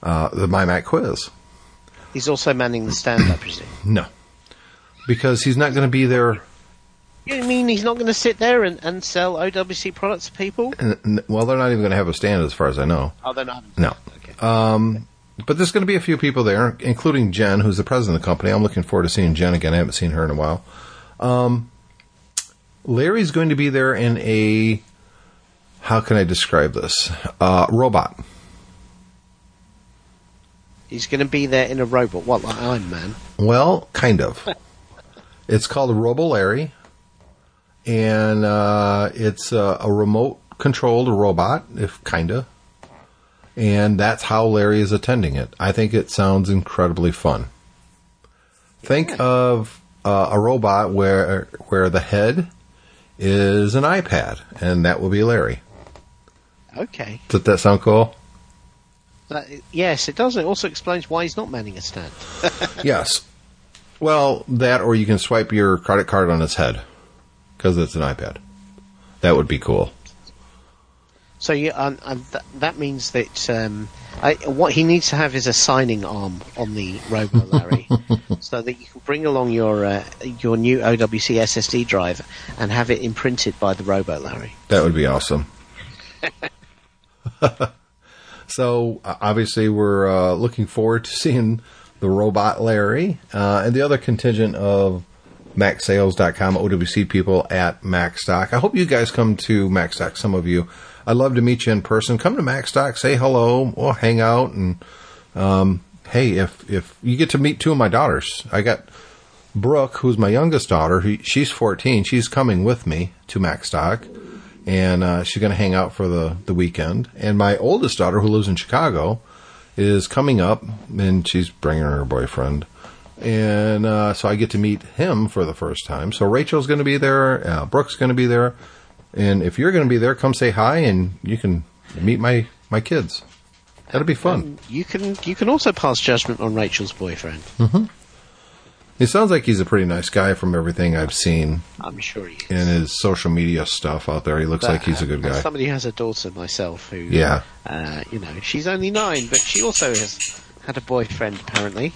uh, the My Mac quiz. He's also manning the stand, I presume. No. Because he's not going to be there You mean he's not going to sit there and, and sell OWC products to people? N- well, they're not even going to have a stand, as far as I know. Oh, they're not. No. Okay. Um, but there's going to be a few people there, including Jen, who's the president of the company. I'm looking forward to seeing Jen again. I haven't seen her in a while. Um, Larry's going to be there in a how can I describe this? Uh, robot. He's going to be there in a robot. What, like Iron Man? Well, kind of. [LAUGHS] it's called a Robo Larry, and uh, it's a, a remote controlled robot, if kinda. And that's how Larry is attending it. I think it sounds incredibly fun. Think of uh, a robot where where the head is an iPad, and that will be Larry. Okay. Does that sound cool? That, yes, it does. It also explains why he's not manning a stand. [LAUGHS] yes. Well, that or you can swipe your credit card on his head because it's an iPad. That would be cool. So yeah, um, um, th- that means that um, I, what he needs to have is a signing arm on the Robo Larry, [LAUGHS] so that you can bring along your uh, your new OWC SSD drive and have it imprinted by the Robo Larry. That would be awesome. [LAUGHS] [LAUGHS] so obviously, we're uh, looking forward to seeing the robot Larry uh, and the other contingent of MacSales.com OWC people at MacStock. I hope you guys come to MacStock. Some of you, I'd love to meet you in person. Come to MacStock, say hello, we'll hang out, and um, hey, if if you get to meet two of my daughters, I got Brooke, who's my youngest daughter. He, she's 14. She's coming with me to MacStock and uh, she's going to hang out for the, the weekend. And my oldest daughter, who lives in Chicago, is coming up, and she's bringing her boyfriend. And uh, so I get to meet him for the first time. So Rachel's going to be there, uh, Brooke's going to be there, and if you're going to be there, come say hi, and you can meet my my kids. That'll be fun. And you can you can also pass judgment on Rachel's boyfriend. He sounds like he's a pretty nice guy from everything I've seen I'm sure he is. in his social media stuff out there. He looks like he's a good uh, guy. Somebody has a daughter myself who, Yeah. uh, you know, she's only nine, but she also has had a boyfriend apparently,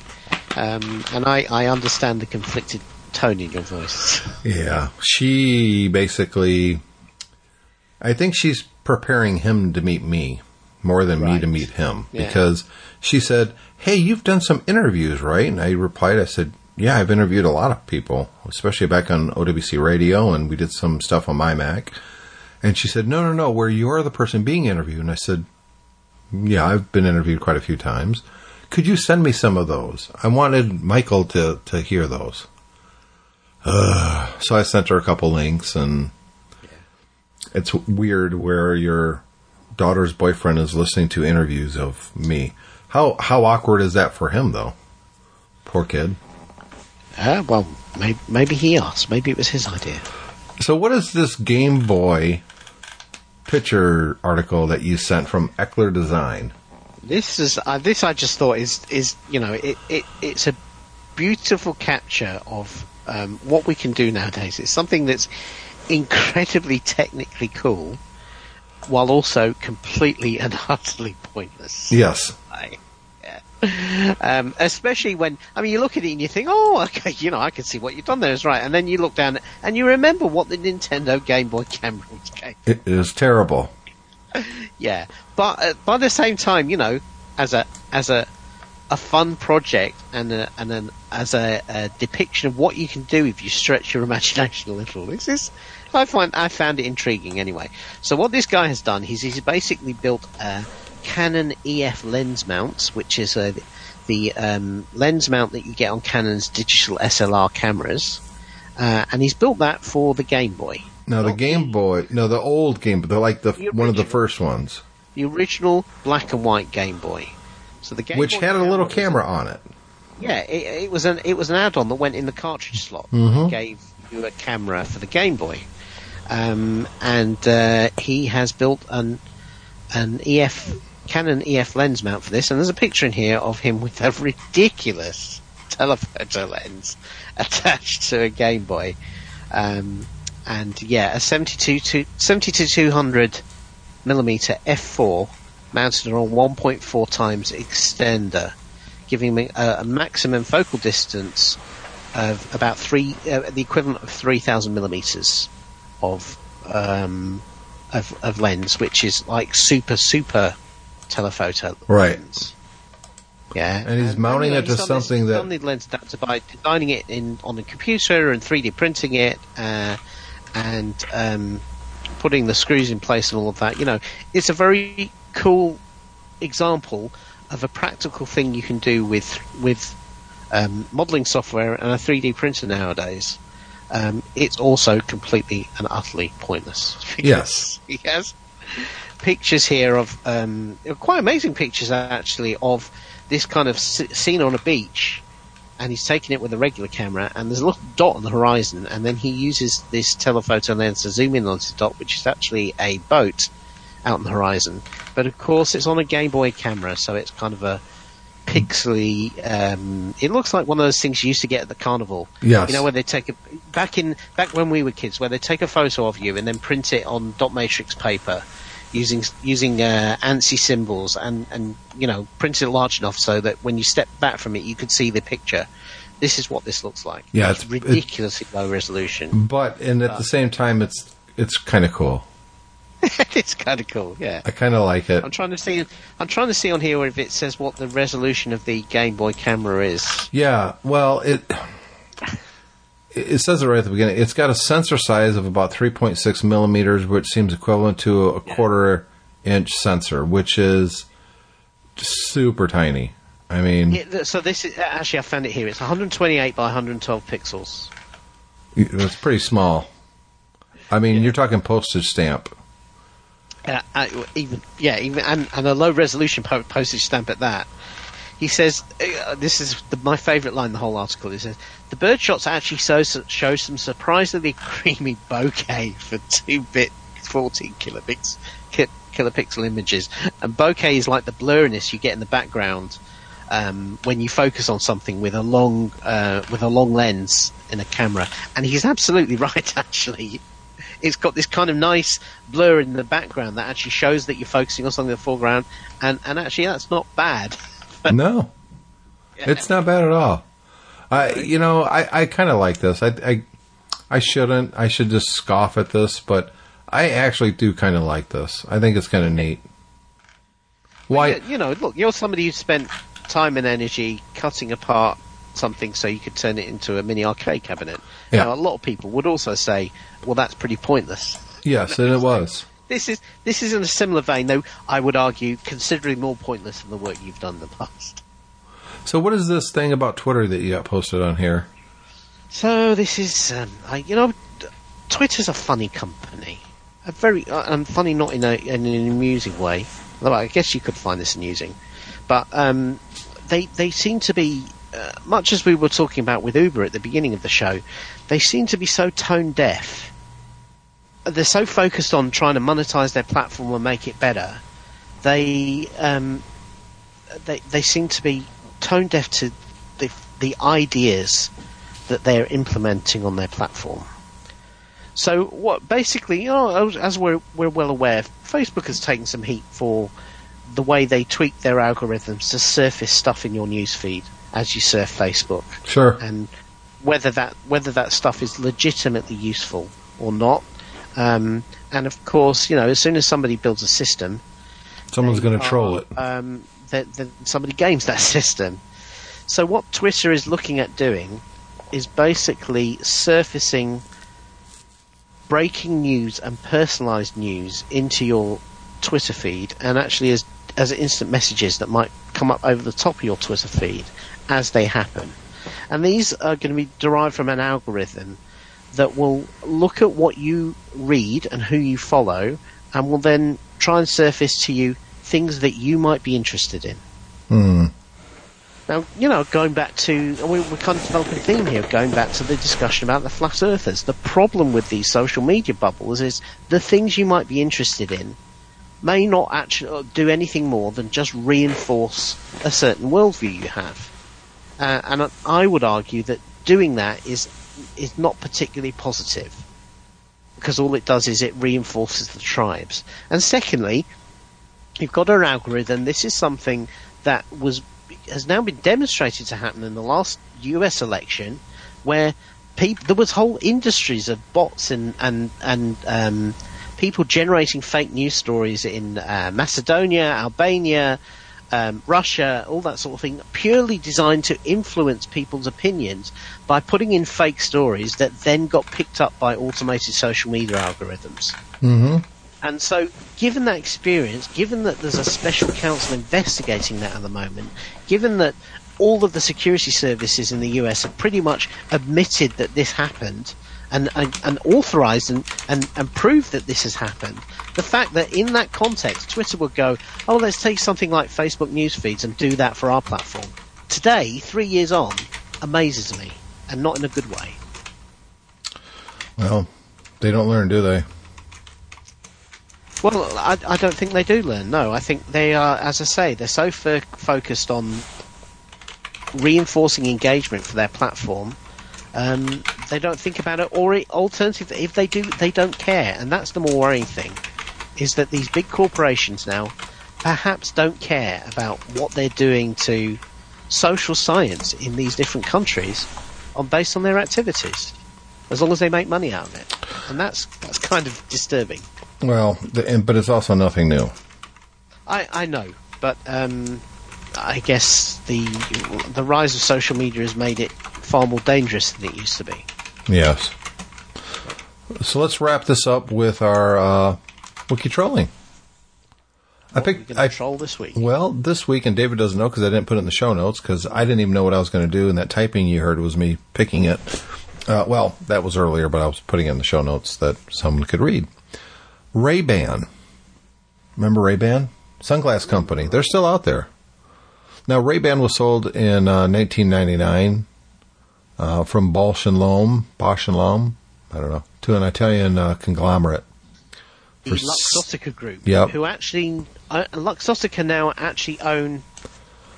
um, and I, I understand the conflicted tone in your voice. [LAUGHS] Yeah. She basically, I think she's preparing him to meet me more than me to meet him Yeah. because she said, Hey, you've done some interviews, right? And I replied, I said, Yeah, I've interviewed a lot of people, especially back on OWC radio, and we did some stuff on my Mac. And she said, No, no, no, where you're the person being interviewed. And I said, Yeah, I've been interviewed quite a few times. Could you send me some of those? I wanted Michael to, to hear those. Uh, so I sent her a couple links, and it's weird where your daughter's boyfriend is listening to interviews of me. How how awkward is that for him, though? Poor kid. Uh, well, maybe, maybe he asked. Maybe it was his idea. So, what is this Game Boy picture article that you sent from Eckler Design? This is uh, this. I just thought is is you know it, it it's a beautiful capture of um, what we can do nowadays. It's something that's incredibly technically cool, while also completely and utterly pointless. Yes. I-. Um, especially when I mean you look at it and you think, oh, okay, you know, I can see what you've done there is right, and then you look down and you remember what the Nintendo Game Boy camera was [LAUGHS] capable It is terrible. [LAUGHS] yeah, but uh, by the same time, you know, as a as a a fun project and a, and an as a, a depiction of what you can do if you stretch your [LAUGHS] imagination a little. This is I find I found it intriguing anyway. So what this guy has done is he's basically built a Canon EF lens mount, which is a the um, lens mount that you get on Canon's digital SLR cameras, uh, and he's built that for the Game Boy. Now the Game Boy, no, the old Game Boy, they're like the, The one of the first ones, the original black and white Game Boy. So the Game which Boy had a little camera on it. Yeah, it, it was an it was an add-on that went in the cartridge slot. Mhm. Gave you a camera for the Game Boy, um, and uh, he has built an an EF Canon EF lens mount for this. And there's a picture in here of him with a ridiculous [LAUGHS] telephoto lens [LAUGHS] attached to a Game Boy, um, and yeah, a 72 to 72 200 millimeter f4 mounted on a 1.4 times extender giving me a, a maximum focal distance of about three, uh, the equivalent of 3,000 millimeters of, um, of, of lens, which is like super, super telephoto Right. lens. Yeah, And he's mounting it to done this- something that- lens adapter by designing it in on the computer and 3D printing it, uh, and um, putting the screws in place and all of that. You know, it's a very cool example of a practical thing you can do with with um, modeling software and a 3D printer nowadays. Um, it's also completely and utterly pointless. [LAUGHS] Yes. has pictures here of um, quite amazing pictures actually of this kind of s- scene on a beach, and he's taking it with a regular camera, and there's a little dot on the horizon, and then he uses this telephoto lens to zoom in on this dot, which is actually a boat out on the horizon. But of course, it's on a Game Boy camera, so it's kind of a pixely. Um, it looks like one of those things you used to get at the carnival. Yes. You know, where they take a back in back when we were kids, where they take a photo of you and then print it on dot matrix paper using using uh, ANSI symbols and and you know print it large enough so that when you step back from it, you could see the picture. This is what this looks like. Yeah, it's, it's- it- ridiculously low resolution. But and at the same time, it's it's kind of cool. [LAUGHS] it's kind of cool. Yeah. I kind of like it. I'm trying to see. I'm trying to see on here if it says what the resolution of the Game Boy camera is. Yeah, well, it it says it right at the beginning. It's got a sensor size of about 3.6 millimeters, which seems equivalent to a quarter inch sensor, which is super tiny. I mean, Yeah, so this is actually I found it here. It's 128 by 112 pixels. it's pretty small. I mean, you're talking postage stamp. Uh, uh, even yeah, even and, and a low resolution postage stamp at that. He says uh, this is the, my favourite line in the whole article. He says the bird shots actually show, show some surprisingly [LAUGHS] creamy bokeh for two bit 14 kilobits ki- kilopixel images, and bokeh is like the blurriness you get in the background um, when you focus on something with a long uh, with a long lens in a camera. And he's absolutely [LAUGHS] right. Actually, it's got this kind of nice blur in the background that actually shows that you're focusing on something in the foreground, and and actually that's not bad. [LAUGHS] [LAUGHS] no, it's not bad at all. I, you know, I, I kind of like this. I, I, I shouldn't. I should just scoff at this, but I actually do kind of like this. I think it's kind of neat. Why? You know, look, you're somebody who spent time and energy cutting apart something so you could turn it into a mini arcade cabinet. Yeah. Now, a lot of people would also say, "Well, that's pretty pointless." Yes, and it was. This is this is in a similar vein, though. I would argue considerably more pointless than the work you've done in the past. So, what is this thing about Twitter that you got posted on here? So this is, um, I, you know, Twitter's a funny company. A very, uh, um, funny not in, a, in an amusing way. Although I guess you could find this amusing, but um, they they seem to be uh, much as we were talking about with Uber at the beginning of the show. They seem to be so tone deaf. They're so focused on trying to monetize their platform and make it better. They um, they they seem to be tone deaf to the the ideas that they're implementing on their platform. So what basically, you know, as- as we're we're well aware, Facebook has taken some heat for the way they tweak their algorithms to surface stuff in your newsfeed as you surf Facebook, Sure. and whether that whether that stuff is legitimately useful or not. Um, and of course, you know, as soon as somebody builds a system, Someone's going to troll it. um, that, that somebody games that [LAUGHS] system. So what Twitter is looking at doing is basically surfacing breaking news and personalized news into your Twitter feed, and actually as as instant messages that might come up over the top of your Twitter feed as they happen. And these are going to be derived from an algorithm that will look at what you read and who you follow, and will then try and surface to you things that you might be interested in. Hmm. Now, you know, going back to, we, we're kind of developing a theme here, going back to the discussion about the flat earthers. The problem with these social media bubbles is the things you might be interested in may not actually do anything more than just reinforce a certain worldview you have. Uh, and I would argue that doing that is is not particularly positive because all it does is it reinforces the tribes. And secondly, you've got an algorithm. This is something that was has now been demonstrated to happen in the last U.S. election, where peop there was whole industries of bots and and and um, people generating fake news stories in uh, Macedonia, Albania. Um, Russia, all that sort of thing, purely designed to influence people's opinions by putting in fake stories that then got picked up by automated social media algorithms. Mm-hmm. And so, given that experience, given that there's a special counsel investigating that at the moment, given that all of the security services in the US have pretty much admitted that this happened and, and, and authorized and, and, and proved that this has happened, the fact that in that context, Twitter would go, oh, let's take something like Facebook news feeds and do that for our platform. Today, three years on, amazes me, and not in a good way. Well, they don't learn, do they? Well, I, I don't think they do learn. No, I think they are, as I say, they're so fo- focused on reinforcing engagement for their platform. Um, they don't think about it, or it, alternatively, if they do, they don't care, and that's the more worrying thing. Is that these big corporations now perhaps don't care about what they're doing to social science in these different countries on based on their activities, as long as they make money out of it, and that's that's kind of disturbing. Well, the, and, but it's also nothing new. I, I know, but um, I guess the the rise of social media has made it far more dangerous than it used to be. Yes. So let's wrap this up with our uh, wiki trolling. I What we picked. I troll this week. well this week, and David doesn't know because I didn't put it in the show notes because I didn't even know what I was going to do, and that typing you heard was me picking it. Uh, well, that was earlier, but I was putting it in the show notes that someone could read. Ray Ban. Remember Ray Ban? Sunglass company. They're still out there. Now Ray Ban was sold in uh, 1999 uh, from Bausch and Lomb, Bosch and Lomb, I don't know, to an Italian uh, conglomerate the Luxottica group, Yep. who actually uh, Luxottica now actually own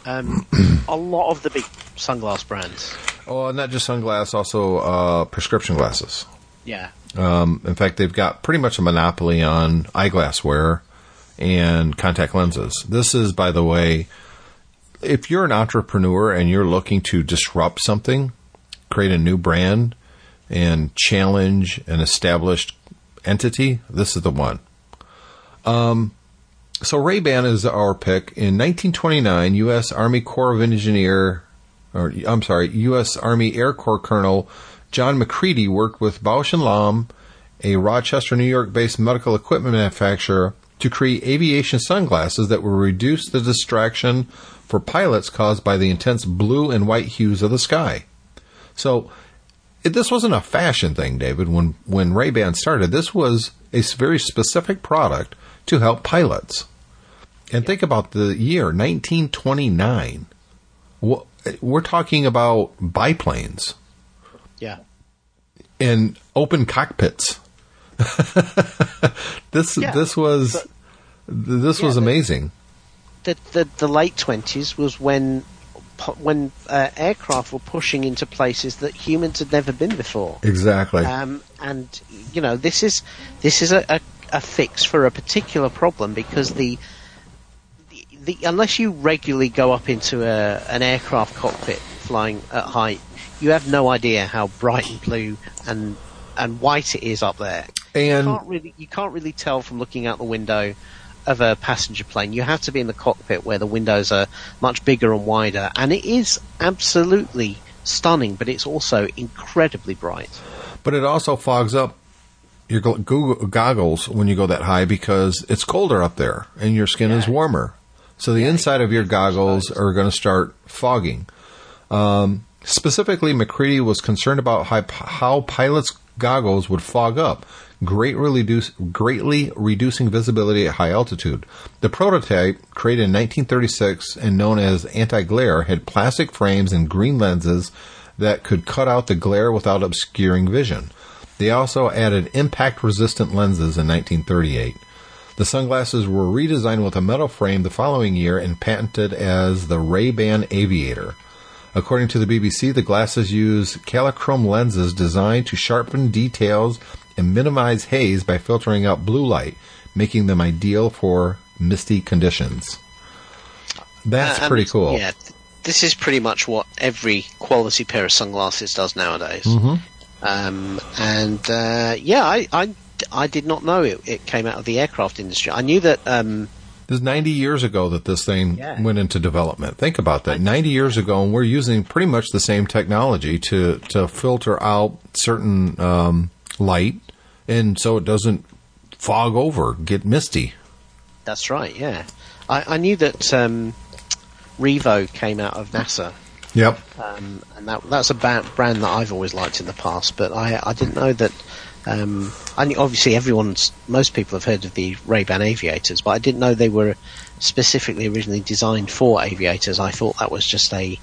um, [CLEARS THROAT] a lot of the big sunglass brands. Oh, not just sunglasses, also uh, prescription glasses. Yeah, Um, in fact, they've got pretty much a monopoly on eyeglass wear and contact lenses. This is, by the way, if you're an entrepreneur and you're looking to disrupt something, create a new brand, and challenge an established entity, this is the one. Um, so Ray Ban is our pick. In 1929, U.S. Army Corps of Engineer, or I'm sorry, U.S. Army Air Corps Colonel John Macready worked with Bausch and Lomb, a Rochester, New York-based medical equipment manufacturer, to create aviation sunglasses that will reduce the distraction for pilots caused by the intense blue and white hues of the sky. So it, this wasn't a fashion thing, David. When when Ray Ban started, this was a very specific product to help pilots. And think about the year 1929. We're talking about biplanes yeah, and open cockpits. [LAUGHS] this Yeah, this was this Yeah, was amazing. the the, the late twenties was when when uh, aircraft were pushing into places that humans had never been before. Exactly. Um, and you know this is this is a, a, a fix for a particular problem because the, the, the unless you regularly go up into a, an aircraft cockpit flying at height, you have no idea how bright and blue and and white it is up there. And you can't really you can't really tell from looking out the window of a passenger plane. You have to be in the cockpit where the windows are much bigger and wider, and it is absolutely stunning, but it's also incredibly bright. but it also fogs up your goggles when you go that high because it's colder up there and your skin is warmer. So the inside of your goggles are going to start fogging. Um, specifically, Macready was concerned about how, pilots' goggles would fog up, greatly, reduce, greatly reducing visibility at high altitude. The prototype, created in 1936 and known as anti-glare, had plastic frames and green lenses that could cut out the glare without obscuring vision. They also added impact-resistant lenses in 1938. The sunglasses were redesigned with a metal frame the following year and patented as the Ray-Ban Aviator. According to the BBC, the glasses use Kalichrome lenses designed to sharpen details and minimize haze by filtering out blue light, making them ideal for misty conditions. That's Uh, pretty cool. Yeah, th- this is pretty much what every quality pair of sunglasses does nowadays. Mm-hmm. Um, and uh, yeah, I, I, I did not know it, it came out of the aircraft industry. I knew that. Um, This is 90 years ago that this thing Yeah. went into development. Think about that. 90 years ago, and we're using pretty much the same technology to, to filter out certain um, light, and so it doesn't fog over, get misty. that's right. Yeah, I, I knew that um, Revo came out of NASA. Yep. um, and that that's a brand that I've always liked in the past. But I I didn't know that. Um, I knew, obviously everyone's most people have heard of the Ray Ban aviators, but I didn't know they were specifically originally designed for aviators. I thought that was just a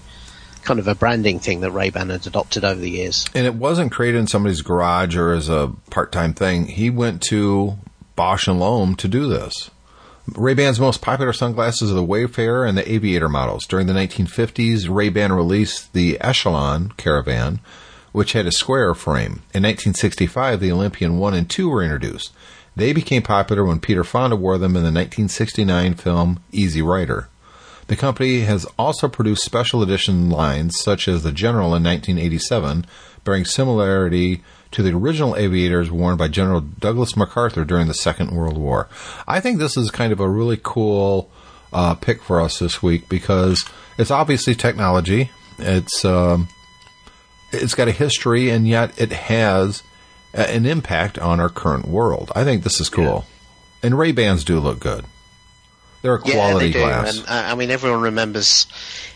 kind of a branding thing that Ray Ban had adopted over the years. And it wasn't created in somebody's garage or as a part time thing. He went to Bausch and Lomb to do this. Ray-Ban's most popular sunglasses are the Wayfarer and the Aviator models. During the 1950s, Ray-Ban released the Echelon Caravan, which had a square frame. In 1965, the Olympian 1 and 2 were introduced. They became popular when Peter Fonda wore them in the 1969 film Easy Rider. The company has also produced special edition lines such as the General in 1987, bearing similarity to the original aviators worn by General Douglas MacArthur during the Second World War. I think this is kind of a really cool uh, pick for us this week because it's obviously technology. It's um, it's got a history, and yet it has a- an impact on our current world. I think this is cool, and Ray Bans do look good. They're a quality yeah, they do. glass. And uh, I mean, everyone remembers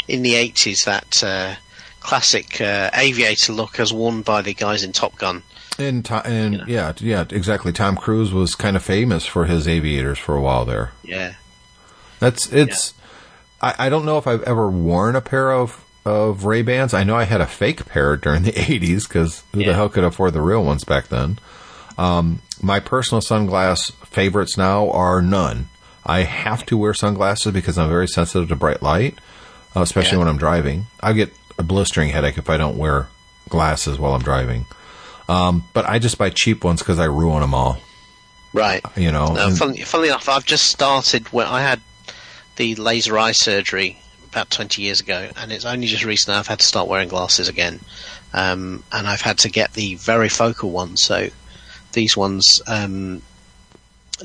in the eighties that uh, classic uh, aviator look as worn by the guys in Top Gun. And, to, and yeah, yeah, exactly. Tom Cruise was kind of famous for his aviators for a while there. Yeah. That's it's. I, I don't know if I've ever worn a pair of of Ray Bans. I know I had a fake pair during the [LAUGHS] '80s because who the hell could afford the real ones back then? Um, my personal sunglass favorites now are none. I have to wear sunglasses because I'm very sensitive to bright light, uh, especially Yeah. when I'm driving. I get a blistering headache if I don't wear glasses while I'm driving. Um, but I just buy cheap ones because I ruin them all. Right. You know, No, funnily, funnily enough, I've just started when I had the laser eye surgery about 20 years ago, and it's only just recently I've had to start wearing glasses again. Um, and I've had to get the varifocal ones. So these ones, um,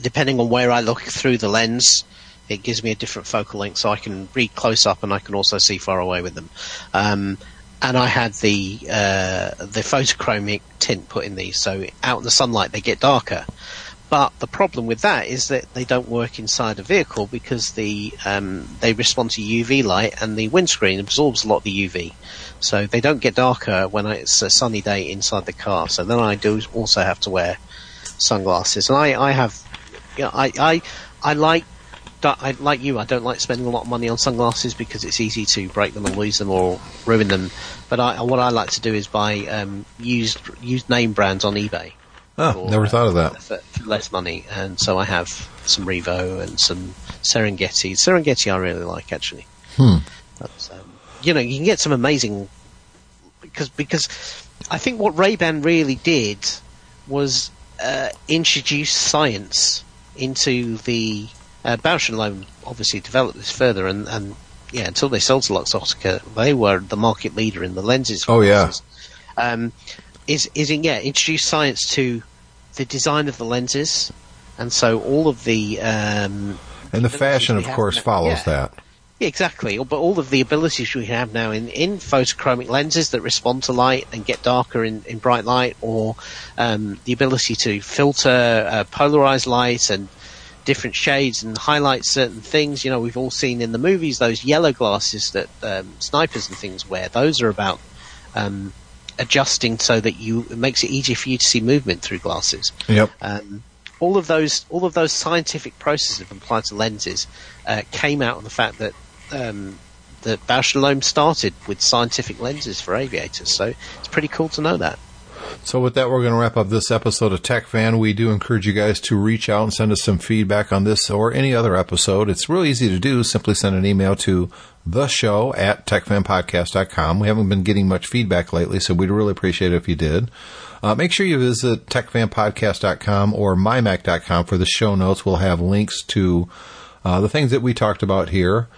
depending on where I look through the lens, it gives me a different focal length, so I can read close up and I can also see far away with them. Um, and I had the uh, the photochromic tint put in these, so out in the sunlight they get darker. But the problem with that is that they don't work inside a vehicle because the um, they respond to UV light and the windscreen absorbs a lot of the UV, so they don't get darker when it's a sunny day inside the car. So then I do also have to wear sunglasses, and I, I have, you know, I, I I like. I, like you, I don't like spending a lot of money on sunglasses because it's easy to break them and lose them or ruin them. But I, what I like to do is buy um, used used name brands on eBay oh, never thought of that. for, for less money, and so I have some Revo and some Serengeti. Serengeti I really like actually. Hmm. But, um, you know, you can get some amazing because because I think what Ray Ban really did was uh, introduce science into the uh, Bausch and Lomb. Obviously, developed this further, and, and yeah, until they sold to Luxottica, they were the market leader in the lenses. Oh, yeah. Um, is is in yeah introduce science to the design of the lenses, and so all of the um, And the fashion, of course, now- follows yeah. that. yeah, exactly. But all of the abilities we have now in, in photochromic lenses that respond to light and get darker in, in bright light, or um, the ability to filter uh, polarized light and different shades and highlight certain things. You know, we've all seen in the movies those yellow glasses that um, snipers and things wear. Those are about um, adjusting so that you it makes it easier for you to see movement through glasses Yep. um, all of those all of those scientific processes of applied to lenses uh, came out of the fact that um, that Bausch and Lomb started with scientific lenses for aviators. So it's pretty cool to know that. So with that, we're going to wrap up this episode of Tech Fan. We do encourage you guys to reach out and send us some feedback on this or any other episode. It's real easy to do. Simply send an email to the show at techfanpodcast.com. We haven't been getting much feedback lately, so we'd really appreciate it if you did. Uh, make sure you visit techfanpodcast.com or mymac.com for the show notes. We'll have links to uh, the things that we talked about here,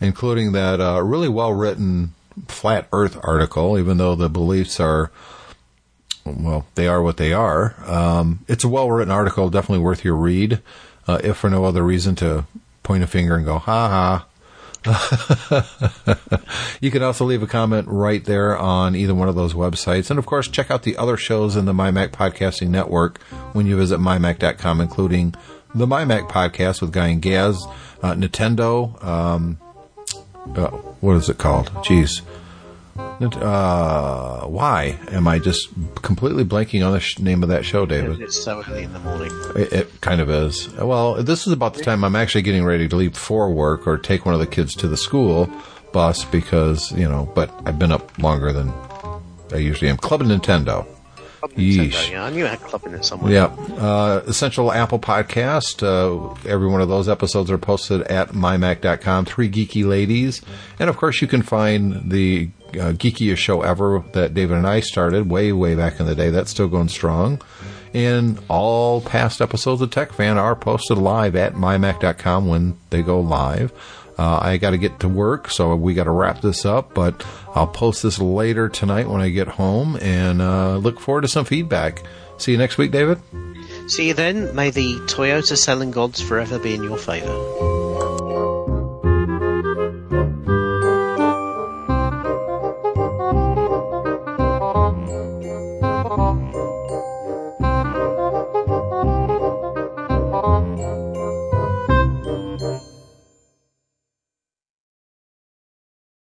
including that uh, really well written flat Earth article, even though the beliefs are well, they are what they are. Um, it's a well written article, definitely worth your read, uh, if for no other reason to point a finger and go, ha ha. [LAUGHS] you can also leave a comment right there on either one of those websites. And of course, check out the other shows in the MyMac Podcasting Network when you visit mymac.com, including the MyMac Podcast with Guy and Gaz, uh, Nintendo, um, uh, what is it called? Jeez. Uh, why am I just completely blanking on the sh- name of that show, David? It's so early in the morning. It, it kind of is. Well, this is about the time I'm actually getting ready to leave for work or take one of the kids to the school bus because, you know, but I've been up longer than I usually am. Club Nintendo. Club Yeesh. Nintendo, yeah, I knew I had club in it somewhere. Yeah. Uh, Essential Apple Podcast. Uh, every one of those episodes are posted at mymac.com. Three geeky ladies. And of course, you can find the uh, geekiest show ever that David and I started way, way back in the day. That's still going strong. And all past episodes of Tech Fan are posted live at mymac.com when they go live. Uh, I got to get to work, so we got to wrap this up, but I'll post this later tonight when I get home and uh, look forward to some feedback. See you next week, David. See you then. May the Toyota selling gods forever be in your favour.